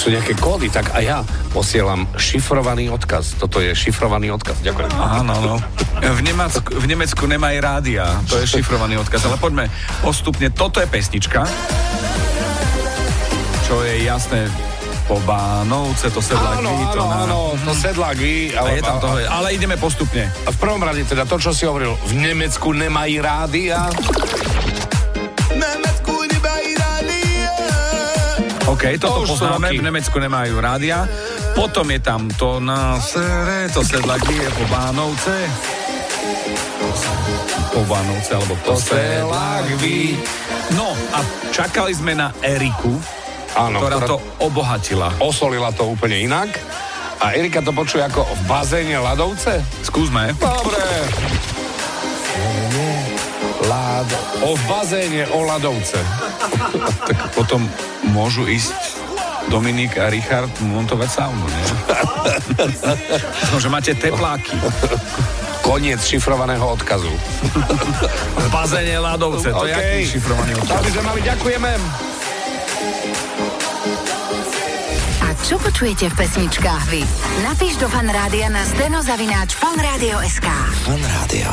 sú nejaké kódy, tak aj ja posielam šifrovaný odkaz. Toto je šifrovaný odkaz. Ďakujem. Áno, no. V Nemecku, v Nemecku nemá aj rádia. To je šifrovaný odkaz. Ale poďme postupne. Toto je pesnička. Čo je jasné, po Bánovce, to sedlák Áno, ví, to áno, áno, to sedlák ví. A je tam toho, ale ideme postupne. A v prvom rade teda to, čo si hovoril, v Nemecku nemají rádia. OK, toto To poznáme, v Nemecku nemajú rádia. Potom je tam to na sere, to sedlak je po Bánovce. Po Bánovce, alebo to sedlak ví. No a čakali sme na Eriku, Áno, ktorá ktorá to obohatila. osolila to úplne inak. A Erika to počuje ako v bazéne ľadovce? Skúsme. Dobre. Ládo. O bazéne o ľadovce. Tak potom môžu ísť Dominik a Richard montovať saunu, nie? Možno, že máte tepláky. Koniec šifrovaného odkazu. V bazéne ľadovce, to je OK. aký šifrovaný odkaz. Tak by sme mali, ďakujeme. A čo počujete v pesničkách vy? Napíš do fanrádia na steno zavináč fanradio.sk. Fan Rádio.